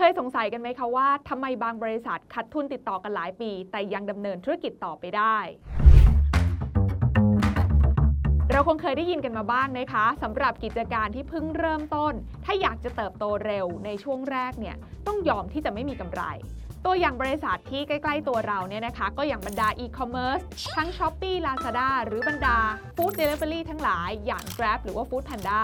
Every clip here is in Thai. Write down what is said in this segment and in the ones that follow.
เคยสงสัยกันไหมคะว่าทำไมบางบริษัทขาดทุนติดต่อกันหลายปี แต่ยังดำเนินธุรกิจต่อไปได้ เราคงเคยได้ยินกันมาบ้างนะคะสำหรับกิจการที่เพิ่งเริ่มต้น ถ้าอยากจะเติบโตเร็วในช่วงแรกเนี่ยต้องยอมที่จะไม่มีกำไร ตัวอย่างบริษัทที่ใกล้ ๆ ตัวเราเนี่ยนะคะ ก็อย่างบรรดาอีคอมเมิร์ซทั้ง s h อ p e e Lazada หรือบรรดา Food Delivery ทั้งหลายอย่าง Grab หรือว่า Food Panda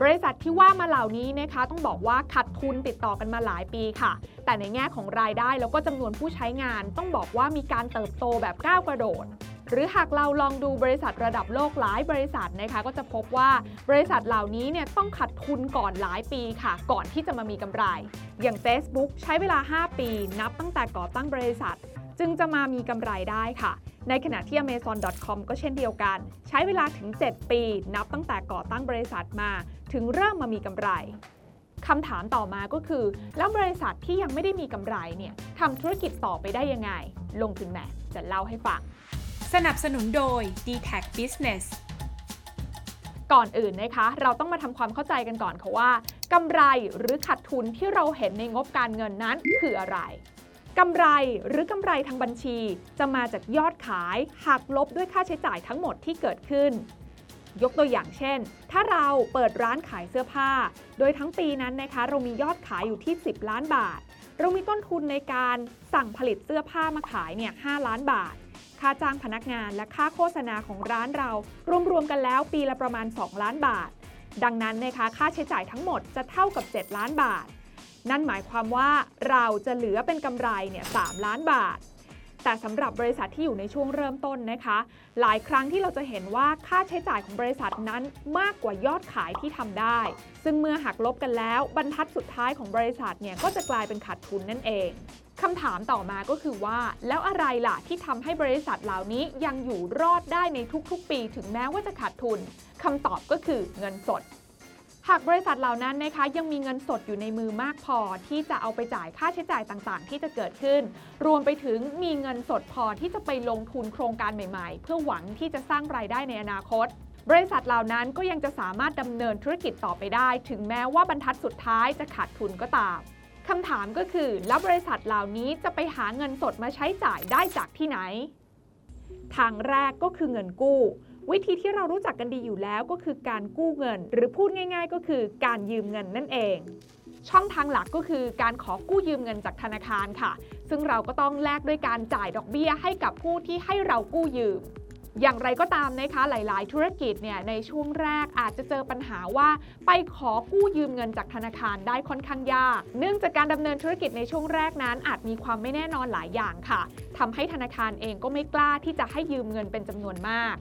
บริษัทที่ว่ามาเหล่านี้นะคะต้องบอกว่าขาดทุนติดต่อกันมาหลายปีค่ะ แต่ในแง่ของรายได้แล้วก็จำนวนผู้ใช้งาน ต้องบอกว่ามีการเติบโตแบบก้าวกระโดดหรือหากเราลองดูบริษัทระดับโลกหลายบริษัทนะคะก็จะพบว่าบริษัทเหล่านี้เนี่ยต้องขาดทุนก่อนหลายปีค่ะ ก่อนที่จะมามีกำไร อย่าง Facebook ใช้เวลา 5 ปี นับตั้งแต่ก่อตั้งบริษัท จึงจะมามีกำไรได้ค่ะ ในขณะที่ Amazon.com ก็เช่นเดียวกัน ใช้เวลาถึง 7 ปี นับตั้งแต่ก่อตั้งบริษัทมา ถึงเริ่มมามีกำไรคำถามต่อมาก็คือ แล้วบริษัทที่ยังไม่ได้มีกำไรเนี่ยทำธุรกิจต่อไปได้ยังไง ลงทุนแมจะเล่าให้ฟัง สนับสนุนโดย d t a c Business ก่อนอื่นนะคะ เราต้องมาทำความเข้าใจกันก่อนค่ะว่ากำไรหรือขาดทุนที่เราเห็นในงบการเงินนั้นคืออะไร กำไรหรือกำไรทางบัญชี จะมาจากยอดขายหักลบด้วยค่าใช้จ่ายทั้งหมดที่เกิดขึ้น ยกตัวอย่างเช่น ถ้าเราเปิดร้านขายเสื้อผ้า โดยทั้งปีนั้นนะคะ เรามียอดขายอยู่ที่ 10 ล้านบาท เรามีต้นทุนในการสั่งผลิตเสื้อผ้ามาขายเนี่ย5ล้านบาท ค่าจ้างพนักงานและค่าโฆษณาของร้านเรา รวมๆกันแล้วปีละประมาณ 2 ล้านบาท ดังนั้นนะคะค่าใช้จ่ายทั้งหมดจะเท่ากับ 7 ล้านบาท นั่นหมายความว่าเราจะเหลือเป็นกำไรเนี่ย3ล้านบาท แต่สำหรับบริษัทที่อยู่ในช่วงเริ่มต้นนะคะ หลายครั้งที่เราจะเห็นว่าค่าใช้จ่ายของบริษัทนั้นมากกว่ายอดขายที่ทำได้ ซึ่งเมื่อหักลบกันแล้วบรรทัดสุดท้ายของบริษัทเนี่ยก็จะกลายเป็นขาดทุนนั่นเองคำถามต่อมาก็คือว่า แล้วอะไรล่ะที่ทำให้บริษัทเหล่านี้ยังอยู่รอดได้ในทุกๆ ปี ถึงแม้ว่าจะขาดทุนคำตอบก็คือเงินสด หากบริษัทเหล่านั้นนะคะยังมีเงินสดอยู่ในมือมากพอที่จะเอาไปจ่ายค่าใช้จ่ายต่างๆ ที่จะเกิดขึ้น รวมไปถึงมีเงินสดพอที่จะไปลงทุนโครงการใหม่ๆ เพื่อหวังที่จะสร้างรายได้ในอนาคต บริษัทเหล่านั้นก็ยังจะสามารถดำเนินธุรกิจต่อไปได้ ถึงแม้ว่าบรรทัดสุดท้ายจะขาดทุนก็ตามคำถามก็คือ แล้วบริษัทเหล่านี้จะไปหาเงินสดมาใช้จ่ายได้จากที่ไหน ทางแรกก็คือเงินกู้ วิธีที่เรารู้จักกันดีอยู่แล้วก็คือการกู้เงิน หรือพูดง่าย ๆ ก็คือการยืมเงินนั่นเอง ช่องทางหลักก็คือการขอกู้ยืมเงินจากธนาคารค่ะ ซึ่งเราก็ต้องแลกด้วยการจ่ายดอกเบี้ยให้กับผู้ที่ให้เรากู้ยืมอย่างไรก็ตามนะคะหลาย ๆ ธุรกิจเนี่ยในช่วงแรกอาจจะเจอปัญหาว่า ไปขอกู้ยืมเงินจากธนาคารได้ค่อนข้างยาก เนื่องจากการดำเนินธุรกิจในช่วงแรกนั้น อาจมีความไม่แน่นอนหลายอย่างค่ะทำให้ธนาคารเองก็ไม่กล้าที่จะให้ยืมเงินเป็นจำนวนมาก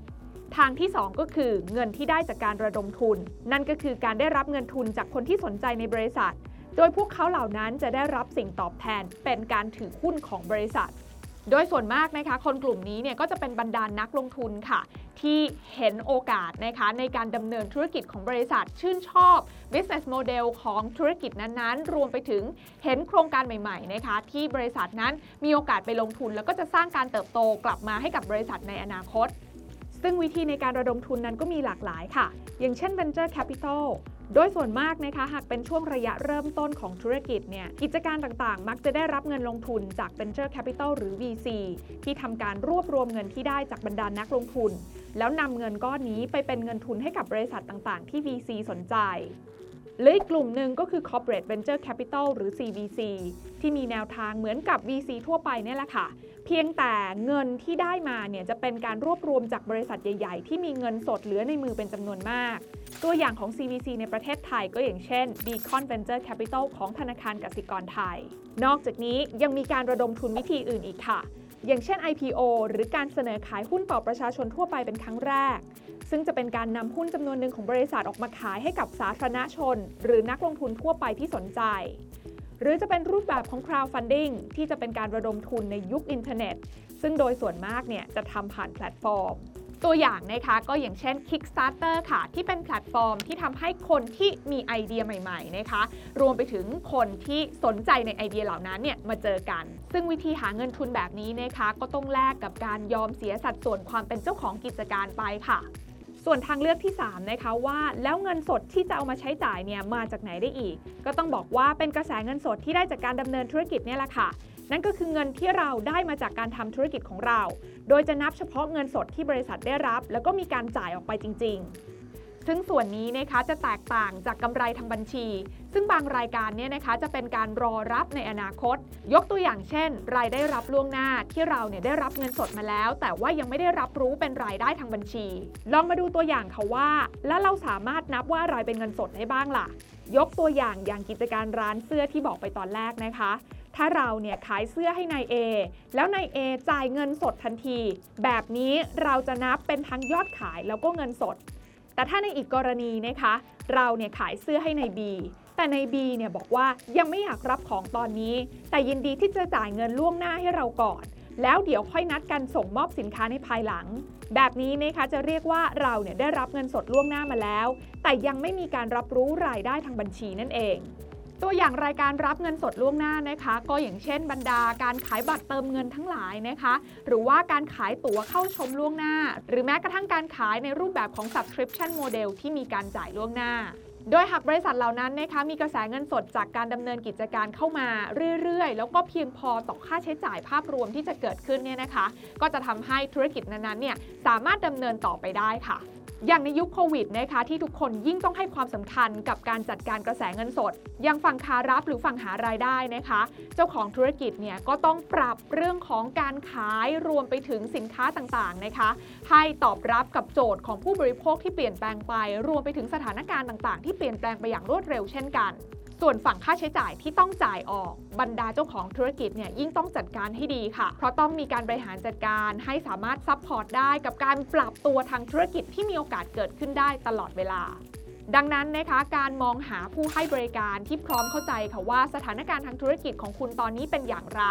ทางที่ 2 ก็คือเงินที่ได้จากการระดมทุน นั่นก็คือการได้รับเงินทุนจากคนที่สนใจในบริษัท โดยพวกเขาเหล่านั้นจะได้รับสิ่งตอบแทนเป็นการถือหุ้นของบริษัท โดยส่วนมากนะคะ คนกลุ่มนี้เนี่ยก็จะเป็นบรรดานนักลงทุนค่ะ ที่เห็นโอกาสนะคะในการดำเนินธุรกิจของบริษัท ชื่นชอบ business model ของธุรกิจนั้นๆ รวมไปถึงเห็นโครงการใหม่ๆนะคะที่บริษัทนั้นมีโอกาสไปลงทุน แล้วก็จะสร้างการเติบโตกลับมาให้กับบริษัทในอนาคต ซึ่งวิธีในการระดมทุนนั้นก็มีหลากหลายค่ะ อย่างเช่น venture capital โดยส่วนมากนะคะหากเป็นช่วงระยะเริ่มต้นของธุรกิจเนี่ยกิจการต่างๆ มักจะได้รับเงินลงทุนจาก venture capital หรือ VC ที่ทำการรวบรวมเงินที่ได้จากบรรดานักลงทุน แล้วนำเงินก้อนนี้ไปเป็นเงินทุนให้กับบริษัทต่างๆ ที่ VC สนใจ หรืออีกกลุ่มหนึ่งก็คือ corporate venture capital หรือ CVC ที่มีแนวทางเหมือนกับ VC ทั่วไปเนี่ยแหละค่ะ เพียงแต่เงินที่ได้มาเนี่ยจะเป็นการรวบรวมจากบริษัทใหญ่ ๆ ที่มีเงินสดเหลือในมือเป็นจำนวนมาก ตัวอย่างของ CVC ในประเทศไทยก็อย่างเช่น Beacon Venture Capital ของธนาคารกสิกรไทย นอกจากนี้ยังมีการระดมทุนวิธีอื่นอีกค่ะ อย่างเช่น IPO หรือการเสนอขายหุ้นต่อประชาชนทั่วไปเป็นครั้งแรก ซึ่งจะเป็นการนำหุ้นจำนวนหนึ่งของบริษัทออกมาขายให้กับสาธารณชน หรือนักลงทุนทั่วไปที่สนใจ หรือจะเป็นรูปแบบของ crowdfunding ที่จะเป็นการระดมทุนในยุคอินเทอร์เน็ต ซึ่งโดยส่วนมากเนี่ยจะทำผ่านแพลตฟอร์ม ตัวอย่างนะคะก็อย่างเช่น Kickstarter ค่ะ ที่เป็นแพลตฟอร์มที่ทำให้คนที่มีไอเดียใหม่ๆนะคะ รวมไปถึงคนที่สนใจในไอเดียเหล่านั้นเนี่ยมาเจอกัน ซึ่งวิธีหาเงินทุนแบบนี้นะคะ ก็ต้องแลกกับการยอมเสียสัดส่วนความเป็นเจ้าของกิจการไปค่ะ ส่วนทางเลือกที่3นะคะว่าแล้วเงินสดที่จะเอามาใช้จ่ายเนี่ยมาจากไหนได้อีก ก็ต้องบอกว่าเป็นกระแสเงินสดที่ได้จากการดำเนินธุรกิจเนี่ยแหละค่ะ นั่นก็คือเงินที่เราได้มาจากการทำธุรกิจของเรา โดยจะนับเฉพาะเงินสดที่บริษัทได้รับ แล้วก็มีการจ่ายออกไปจริง ๆ ซึ่งส่วนนี้นะคะจะแตกต่างจากกำไรทางบัญชี ซึ่งบางรายการเนี่ยนะคะจะเป็นการรอรับในอนาคต ยกตัวอย่างเช่น รายได้รับล่วงหน้าที่เราเนี่ยได้รับเงินสดมาแล้ว แต่ว่ายังไม่ได้รับรู้เป็นรายได้ทางบัญชี ลองมาดูตัวอย่างค่ะว่า แล้วเราสามารถนับว่าอะไรเป็นเงินสดได้บ้างล่ะ ยกตัวอย่างอย่างกิจการร้านเสื้อที่บอกไปตอนแรกนะคะถ้าเราเนี่ยขายเสื้อให้นาย A แล้วนาย A จ่ายเงินสดทันที แบบนี้เราจะนับเป็นทั้งยอดขายแล้วก็เงินสด แต่ถ้าในอีกกรณีนะคะ เราเนี่ยขายเสื้อให้ในบีแต่ใน B เนี่ยบอกว่ายังไม่อยากรับของตอนนี้ แต่ยินดีที่จะจ่ายเงินล่วงหน้าให้เราก่อน แล้วเดี๋ยวค่อยนัดกันส่งมอบสินค้าในภายหลัง แบบนี้นะคะจะเรียกว่าเราเนี่ยได้รับเงินสดล่วงหน้ามาแล้ว แต่ยังไม่มีการรับรู้รายได้ทางบัญชีนั่นเอง ตัวอย่างรายการรับเงินสดล่วงหน้านะคะ ก็อย่างเช่นบรรดาการขายบัตรเติมเงินทั้งหลายนะคะ หรือว่าการขายตั๋วเข้าชมล่วงหน้า หรือแม้กระทั่งการขายในรูปแบบของ subscription model ที่มีการจ่ายล่วงหน้าโดยหากบริษัทเหล่านั้นนะคะมีกระแสเงินสดจากการดำเนินกิจการเข้ามาเรื่อยๆ แล้วก็เพียงพอต่อค่าใช้จ่ายภาพรวมที่จะเกิดขึ้นเนี่ยนะคะ ก็จะทำให้ธุรกิจนั้นๆเนี่ยสามารถดำเนินต่อไปได้ค่ะ อย่างในยุคโควิดนะคะที่ทุกคนยิ่งต้องให้ความสำคัญกับการจัดการกระแสเงินสด ยังฝั่งคารับหรือฝั่งหารายได้นะคะ เจ้าของธุรกิจเนี่ยก็ต้องปรับเรื่องของการขายรวมไปถึงสินค้าต่างๆนะคะ ให้ตอบรับกับโจทย์ของผู้บริโภคที่เปลี่ยนแปลงไป รวมไปถึงสถานการณ์ต่างๆ ที่เปลี่ยนแปลงไปอย่างรวดเร็วเช่นกัน ส่วนฝั่งค่าใช้จ่ายที่ต้องจ่ายออกบรรดาเจ้าของธุรกิจเนี่ยยิ่งต้องจัดการให้ดีค่ะ เพราะต้องมีการบริหารจัดการให้สามารถ support ได้กับการปรับตัวทางธุรกิจที่มีโอกาสเกิดขึ้นได้ตลอดเวลาดังนั้นนะคะการมองหาผู้ให้บริการที่พร้อมเข้าใจค่ะว่าสถานการณ์ทางธุรกิจของคุณตอนนี้เป็นอย่างไร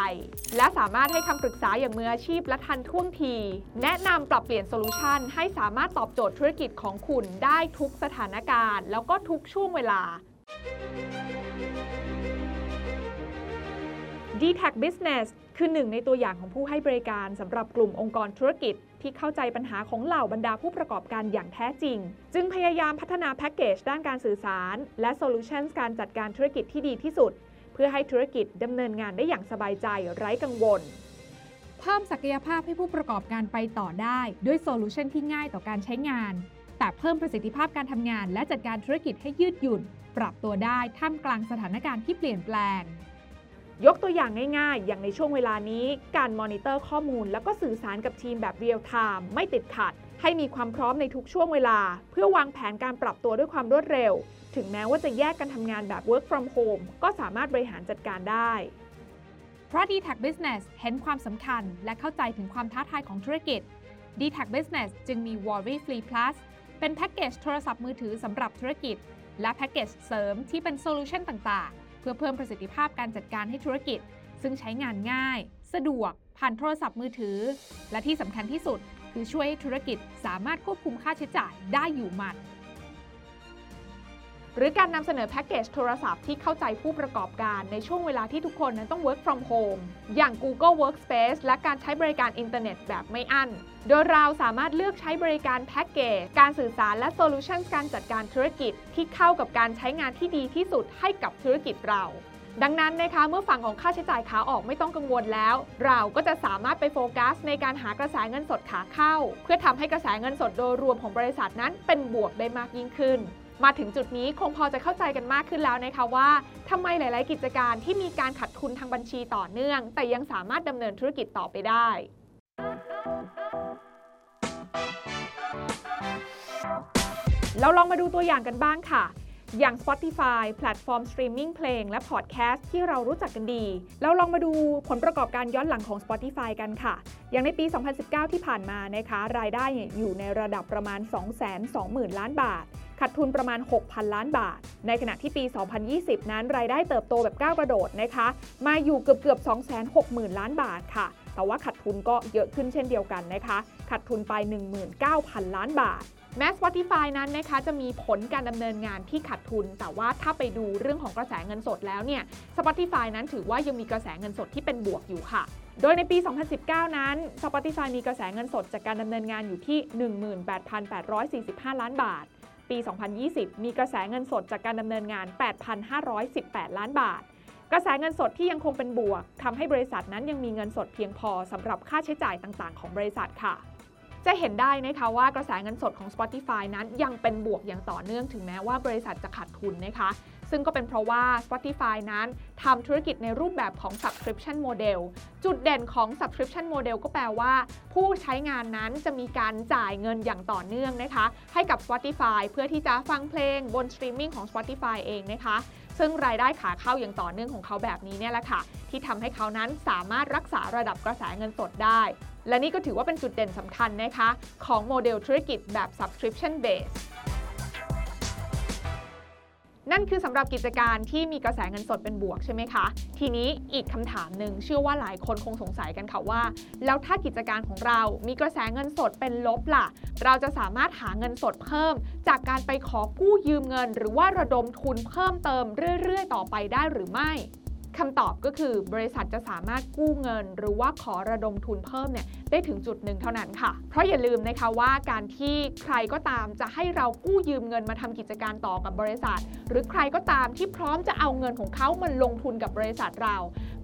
และสามารถให้คำปรึกษาอย่างมืออาชีพและทันท่วงที แนะนำปรับเปลี่ยนโซลูชันให้สามารถตอบโจทย์ธุรกิจของคุณได้ทุกสถานการณ์ แล้วก็ทุกช่วงเวลา d t a c Business คือหนึ่งในตัวอย่างของผู้ให้บริการสำหรับกลุ่มองค์กรธุรกิจ ที่เข้าใจปัญหาของเหล่าบรรดาผู้ประกอบการอย่างแท้จริง จึงพยายามพัฒนาแพ็กเกจด้านการสื่อสาร และโซลูชันการจัดการธุรกิจที่ดีที่สุด เพื่อให้ธุรกิจดำเนินงานได้อย่างสบายใจไร้กังวล เพิ่มศักยภาพให้ผู้ประกอบการไปต่อได้ ด้วยโซลูชันที่ง่ายต่อการใช้งาน แต่เพิ่มประสิทธิภาพการทำงาน และจัดการธุรกิจให้ยืดหยุ่น ปรับตัวได้ท่ามกลางสถานการณ์ที่เปลี่ยนแปลง ยกตัวอย่างง่ายๆ อย่างในช่วงเวลานี้ การมอนิเตอร์ข้อมูล แล้วก็สื่อสารกับทีมแบบเรียลไทม์ไม่ติดขัด ให้มีความพร้อมในทุกช่วงเวลา เพื่อวางแผนการปรับตัวด้วยความรวดเร็ว ถึงแม้ว่าจะแยกกันทำงานแบบ work from home ก็สามารถบริหารจัดการได้ เพราะ d t a c Business เห็นความสำคัญ และเข้าใจถึงความท้าทายของธุรกิจ d t a c Business จึงมี Worry Free Plus เป็นแพ็กเกจโทรศัพท์มือถือสำหรับธุรกิจ และแพ็กเกจเสริมที่เป็นโซลูชันต่างๆ เพื่อเพิ่มประสิทธิภาพการจัดการให้ธุรกิจ ซึ่งใช้งานง่าย สะดวก ผ่านโทรศัพท์มือถือ และที่สำคัญที่สุด คือช่วยให้ธุรกิจสามารถควบคุมค่าใช้จ่ายได้อยู่หมัด หรือการนำเสนอแพ็กเกจโทรศัพท์ที่เข้าใจผู้ประกอบการในช่วงเวลาที่ทุกคนนั้นต้อง work from home อย่าง Google Workspace และการใช้บริการอินเทอร์เน็ตแบบไม่อั้น โดยเราสามารถเลือกใช้บริการแพ็กเกจ การสื่อสารและโซลูชันการจัดการธุรกิจที่เข้ากับการใช้งานที่ดีที่สุดให้กับธุรกิจเราดังนั้นนะคะเมื่อฝั่งของค่าใช้จ่ายขาออกไม่ต้องกังวลแล้ว เราก็จะสามารถไปโฟกัสในการหากระแสเงินสดขาเข้า เพื่อทำให้กระแสเงินสดโดยรวมของบริษัทนั้นเป็นบวกได้มากยิ่งขึ้น มาถึงจุดนี้คงพอจะเข้าใจกันมากขึ้นแล้วนะคะว่าทำไมหลาย ๆ กิจการที่มีการขัดทุนทางบัญชีต่อเนื่อง แต่ยังสามารถดำเนินธุรกิจต่อไปได้เราลองมาดูตัวอย่างกันบ้างค่ะ อย่าง Spotify แพลตฟอร์มสตรีมมิ่งเพลงและพอดแคสต์ที่เรารู้จักกันดี เราลองมาดูผลประกอบการย้อนหลังของ Spotify กันค่ะ อย่างในปี 2019 ที่ผ่านมานะคะ รายได้อยู่ในระดับประมาณ 220,000 ล้านบาท ขาดทุนประมาณ 6,000 ล้านบาท ในขณะที่ปี 2020 นั้นรายได้เติบโตแบบก้าวกระโดดนะคะ มาอยู่เกือบเกือบ260,000 ล้านบาทค่ะ แต่ว่าขาดทุนก็เยอะขึ้นเช่นเดียวกันนะคะขาดทุนไป 19,000 ล้านบาทแม้ Spotify นั้นนะคะจะมีผลการดำเนินงานที่ขาดทุน แต่ว่าถ้าไปดูเรื่องของกระแสเงินสดแล้วเนี่ย Spotify นั้นถือว่ายังมีกระแสเงินสดที่เป็นบวกอยู่ค่ะ โดยในปี 2019 นั้น Spotify มีกระแสเงินสดจากการดำเนินงานอยู่ที่ 18,845 ล้านบาท ปี 2020 มีกระแสเงินสดจากการดำเนินงาน 8,518 ล้านบาท กระแสเงินสดที่ยังคงเป็นบวกทำให้บริษัทนั้นยังมีเงินสดเพียงพอสำหรับค่าใช้จ่ายต่างๆ ของบริษัทค่ะจะเห็นได้นะคะว่ากระแสเงินสดของ Spotify นั้นยังเป็นบวกอย่างต่อเนื่องถึงแม้ว่าบริษัทจะขาดทุนนะคะ ซึ่งก็เป็นเพราะว่า Spotify นั้นทำธุรกิจในรูปแบบของ subscription model จุดเด่นของ subscription model ก็แปลว่า ผู้ใช้งานนั้นจะมีการจ่ายเงินอย่างต่อเนื่องนะคะ ให้กับ Spotify เพื่อที่จะฟังเพลงบนสตรีมมิ่งของ Spotify เองนะคะ ซึ่งรายได้ขาเข้าอย่างต่อเนื่องของเขาแบบนี้เนี่ยแหละค่ะ ที่ทำให้เขานั้นสามารถรักษาระดับกระแสเงินสดได้ และนี่ก็ถือว่าเป็นจุดเด่นสำคัญนะคะ ของโมเดลธุรกิจแบบ subscription base นั่นคือสำหรับกิจการที่มีกระแสเงินสดเป็นบวกใช่ไหมคะ ทีนี้อีกคำถามหนึ่งเชื่อว่าหลายคนคงสงสัยกันค่ะว่า แล้วถ้ากิจการของเรามีกระแสเงินสดเป็นลบล่ะ เราจะสามารถหาเงินสดเพิ่ม จากการไปขอกู้ยืมเงิน หรือว่าระดมทุนเพิ่มเติมเรื่อย ๆ ต่อไปได้หรือไม่ คำตอบก็คือบริษัทจะสามารถกู้เงิน หรือว่าขอระดมทุนเพิ่มเนี่ยได้ถึงจุดหนึ่งเท่านั้นค่ะ เพราะอย่าลืมนะคะว่าการที่ใครก็ตามจะให้เรากู้ยืมเงินมาทำกิจการต่อกับบริษัท หรือใครก็ตามที่พร้อมจะเอาเงินของเขามาลงทุนกับบริษัทเรา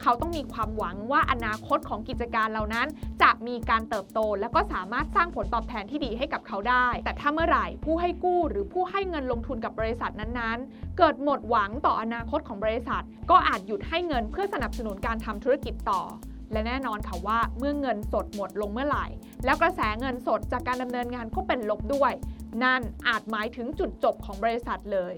เขาต้องมีความหวังว่าอนาคตของกิจการเหล่านั้น จะมีการเติบโต และก็สามารถสร้างผลตอบแทนที่ดีให้กับเขาได้ แต่ถ้าเมื่อไหร่ผู้ให้กู้หรือผู้ให้เงินลงทุนกับบริษัทนั้นๆ เกิดหมดหวังต่ออนาคตของบริษัท ก็อาจหยุดใให้เงินเพื่อสนับสนุนการทำธุรกิจต่อ และแน่นอนค่ะว่าเมื่อเงินสดหมดลงเมื่อไหร่ แล้วกระแสเงินสดจากการดำเนินงานก็เป็นลบด้วย นั่นอาจหมายถึงจุดจบของบริษัทเลย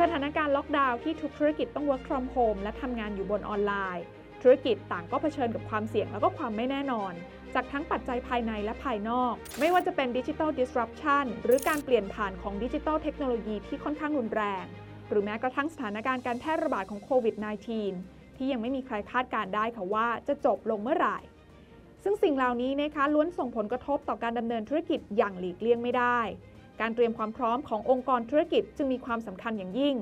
สถานการณ์ล็อกดาวน์ที่ทุกธุรกิจต้อง work from home และทำงานอยู่บนออนไลน์ ธุรกิจต่างก็เผชิญกับความเสี่ยงแล้วก็ความไม่แน่นอน จากทั้งปัจจัยภายในและภายนอก ไม่ว่าจะเป็นดิจิทัล disruption หรือการเปลี่ยนผ่านของดิจิทัลเทคโนโลยีที่ค่อนข้างรุนแรง หรือแม้กระทั่งสถานการณ์การแพร่ระบาดของโควิด -19 ที่ยังไม่มีใครคาดการได้ค่ะว่าจะจบลงเมื่อไหร่ ซึ่งสิ่งเหล่านี้นะคะล้วนส่งผลกระทบต่อการดำเนินธุรกิจอย่างหลีกเลี่ยงไม่ได้ การเตรียมความพร้อมขององค์กรธุรกิจจึงมีความสำคัญอย่างยิ่ง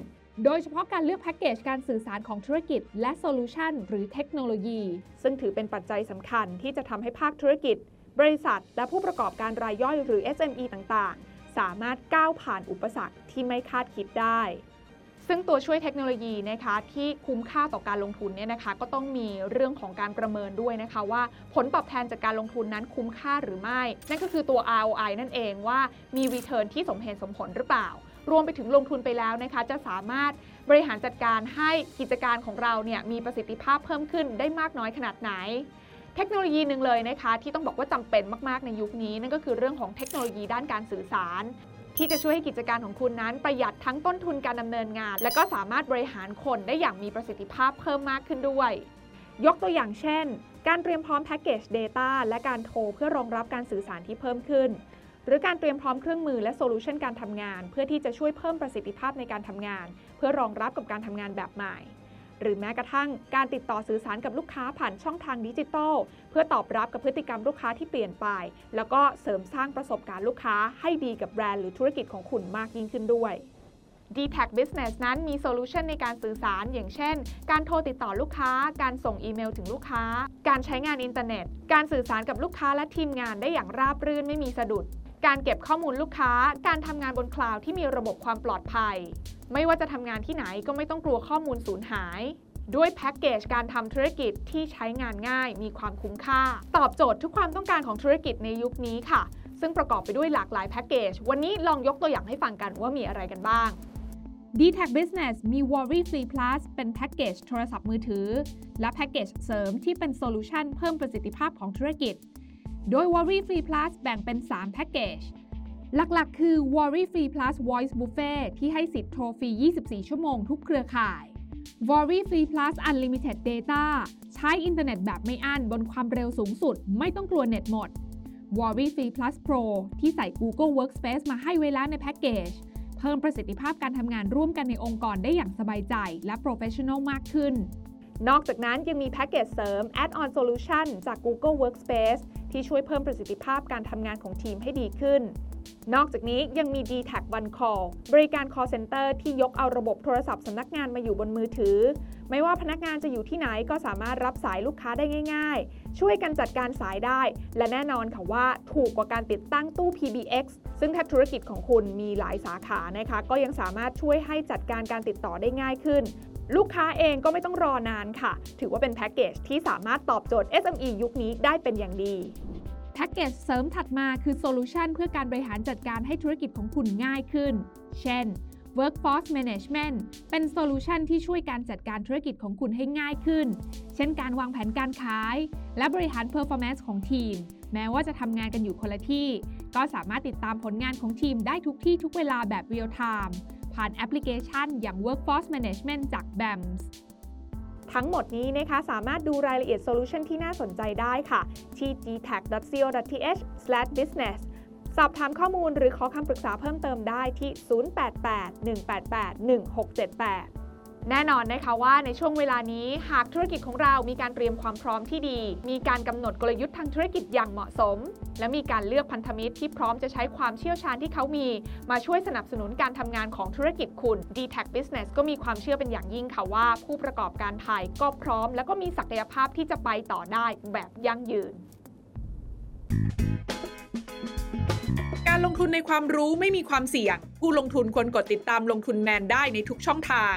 โดยเฉพาะการเลือกแพ็กเกจการสื่อสารของธุรกิจ และโซลูชันหรือเทคโนโลยี ซึ่งถือเป็นปัจจัยสำคัญที่จะทำให้ภาคธุรกิจ บริษัท และผู้ประกอบการรายย่อยหรือ SME ต่างๆ สามารถก้าวผ่านอุปสรรคที่ไม่คาดคิดได้ ซึ่งตัวช่วยเทคโนโลยีนะคะที่คุ้มค่าต่อการลงทุนเนี่ยนะคะ ก็ต้องมีเรื่องของการประเมินด้วยนะคะว่าผลตอบแทนจากการลงทุนนั้นคุ้มค่าหรือไม่ นั่นก็คือตัว ROI นั่นเองว่ามี return ที่สมเหตุสมผลหรือเปล่า รวมไปถึงลงทุนไปแล้วนะคะจะสามารถบริหารจัดการให้กิจการของเราเนี่ยมีประสิทธิภาพเพิ่มขึ้นได้มากน้อยขนาดไหน เทคโนโลยีหนึ่งเลยนะคะที่ต้องบอกว่าจำเป็นมากๆในยุคนี้ นั่นก็คือเรื่องของเทคโนโลยีด้านการสื่อสาร ที่จะช่วยให้กิจการของคุณนั้น ประหยัดทั้งต้นทุนการดำเนินงาน และก็สามารถบริหารคนได้อย่างมีประสิทธิภาพเพิ่มมากขึ้นด้วย ยกตัวอย่างเช่น การเตรียมพร้อมแพ็กเกจ Data และการโทรเพื่อรองรับการสื่อสารที่เพิ่มขึ้น หรือการเตรียมพร้อมเครื่องมือและโซลูชันการทำงาน เพื่อที่จะช่วยเพิ่มประสิทธิภาพในการทำงาน เพื่อรองรับกับการทำงานแบบใหม่ หรือแม้กระทั่งการติดต่อสื่อสารกับลูกค้าผ่านช่องทางดิจิทัล เพื่อตอบรับกับพฤติกรรมลูกค้าที่เปลี่ยนไป แล้วก็เสริมสร้างประสบการณ์ลูกค้าให้ดีกับแบรนด์หรือธุรกิจของคุณมากยิ่งขึ้นด้วย d t a c Business นั้นมีโซลูชันในการสื่อสาร อย่างเช่น การโทรติดต่อลูกค้า การส่งอีเมลถึงลูกค้า การใช้งานอินเทอร์เน็ต การสื่อสารกับลูกค้าและทีมงานได้อย่างราบรื่นไม่มีสะดุด การเก็บข้อมูลลูกค้า การทำงานบนคลาวด์ที่มีระบบความปลอดภัย ไม่ว่าจะทำงานที่ไหนก็ไม่ต้องกลัวข้อมูลสูญหาย ด้วยแพ็กเกจการทำธุรกิจที่ใช้งานง่าย มีความคุ้มค่า ตอบโจทย์ทุกความต้องการของธุรกิจในยุคนี้ค่ะ ซึ่งประกอบไปด้วยหลากหลายแพ็กเกจ วันนี้ลองยกตัวอย่างให้ฟังกันว่ามีอะไรกันบ้าง d t a c Business มี Worry Free Plus เป็นแพ็กเกจโทรศัพท์มือถือ และแพ็กเกจเสริมที่เป็นโซลูชันเพิ่มประสิทธิภาพของธุรกิจ โดย Worry Free Plus แบ่งเป็น 3 แพ็กเกจ หลักๆ คือ Worry Free Plus Voice Buffet ที่ให้สิทธิ์โทรฟรี 24 ชั่วโมงทุกเครือข่าย Worry Free Plus Unlimited Data ใช้อินเทอร์เน็ตแบบไม่อั้นบนความเร็วสูงสุด ไม่ต้องกลัวเน็ตหมด Worry Free Plus Pro ที่ใส่ Google Workspace มาให้ไว้แล้วในแพ็กเกจ เพิ่มประสิทธิภาพการทำงานร่วมกันในองค์กรได้อย่างสบายใจและ professional มากขึ้น นอกจากนั้นยังมีแพ็กเกจเสริม Add-on Solution จาก Google Workspace ที่ช่วยเพิ่มประสิทธิภาพการทำงานของทีมให้ดีขึ้น นอกจากนี้ยังมี d t a c One Call บริการ call center ที่ยกเอาระบบโทรศัพท์สำนักงานมาอยู่บนมือถือ ไม่ว่าพนักงานจะอยู่ที่ไหนก็สามารถรับสายลูกค้าได้ง่าย ๆ ช่วยกันจัดการสายได้ และแน่นอนค่ะว่าถูกกว่าการติดตั้งตู้ PBX ซึ่งถ้าธุรกิจของคุณมีหลายสาขานะคะ ก็ยังสามารถช่วยให้จัดการการติดต่อได้ง่ายขึ้น ลูกค้าเองก็ไม่ต้องรอนานค่ะ ถือว่าเป็นแพ็กเกจที่สามารถตอบโจทย์ SME ยุคนี้ได้เป็นอย่างดีแพ็กเกจเสริมถัดมาคือโซลูชันเพื่อการบริหารจัดการให้ธุรกิจของคุณง่ายขึ้น เช่น Workforce Management เป็นโซลูชันที่ช่วยการจัดการธุรกิจของคุณให้ง่ายขึ้น เช่นการวางแผนการขาย และบริหาร Performance ของทีม แม้ว่าจะทำงานกันอยู่คนละที่ ก็สามารถติดตามผลงานของทีมได้ทุกที่ทุกเวลาแบบ Real Time ผ่านแอปพลิเคชันอย่าง Workforce Management จาก BAMS ทั้งหมดนี้นะคะสามารถดูรายละเอียดโซลูชันที่น่าสนใจได้ค่ะ ที่ dtac.co.th/business สอบถามข้อมูลหรือขอคำปรึกษาเพิ่มเติมได้ที่ 0881881678 แน่นอนนะคะว่าในช่วงเวลานี้หากธุรกิจของเรามีการเตรียมความพร้อมที่ดี มีการกำหนดกลยุทธ์ทางธุรกิจอย่างเหมาะสม และมีการเลือกพันธมิตรที่พร้อมจะใช้ความเชี่ยวชาญที่เขามี มาช่วยสนับสนุนการทำงานของธุรกิจคุณ d t a c Business ก็มีความเชื่อเป็นอย่างยิ่งค่ะว่า ผู้ประกอบการไทยก็พร้อม และก็มีศักยภาพที่จะไปต่อได้แบบยั่งยืนการลงทุนในความรู้ไม่มีความเสี่ยง ผู้ลงทุนควรกดติดตามลงทุนแมนได้ในทุกช่องทาง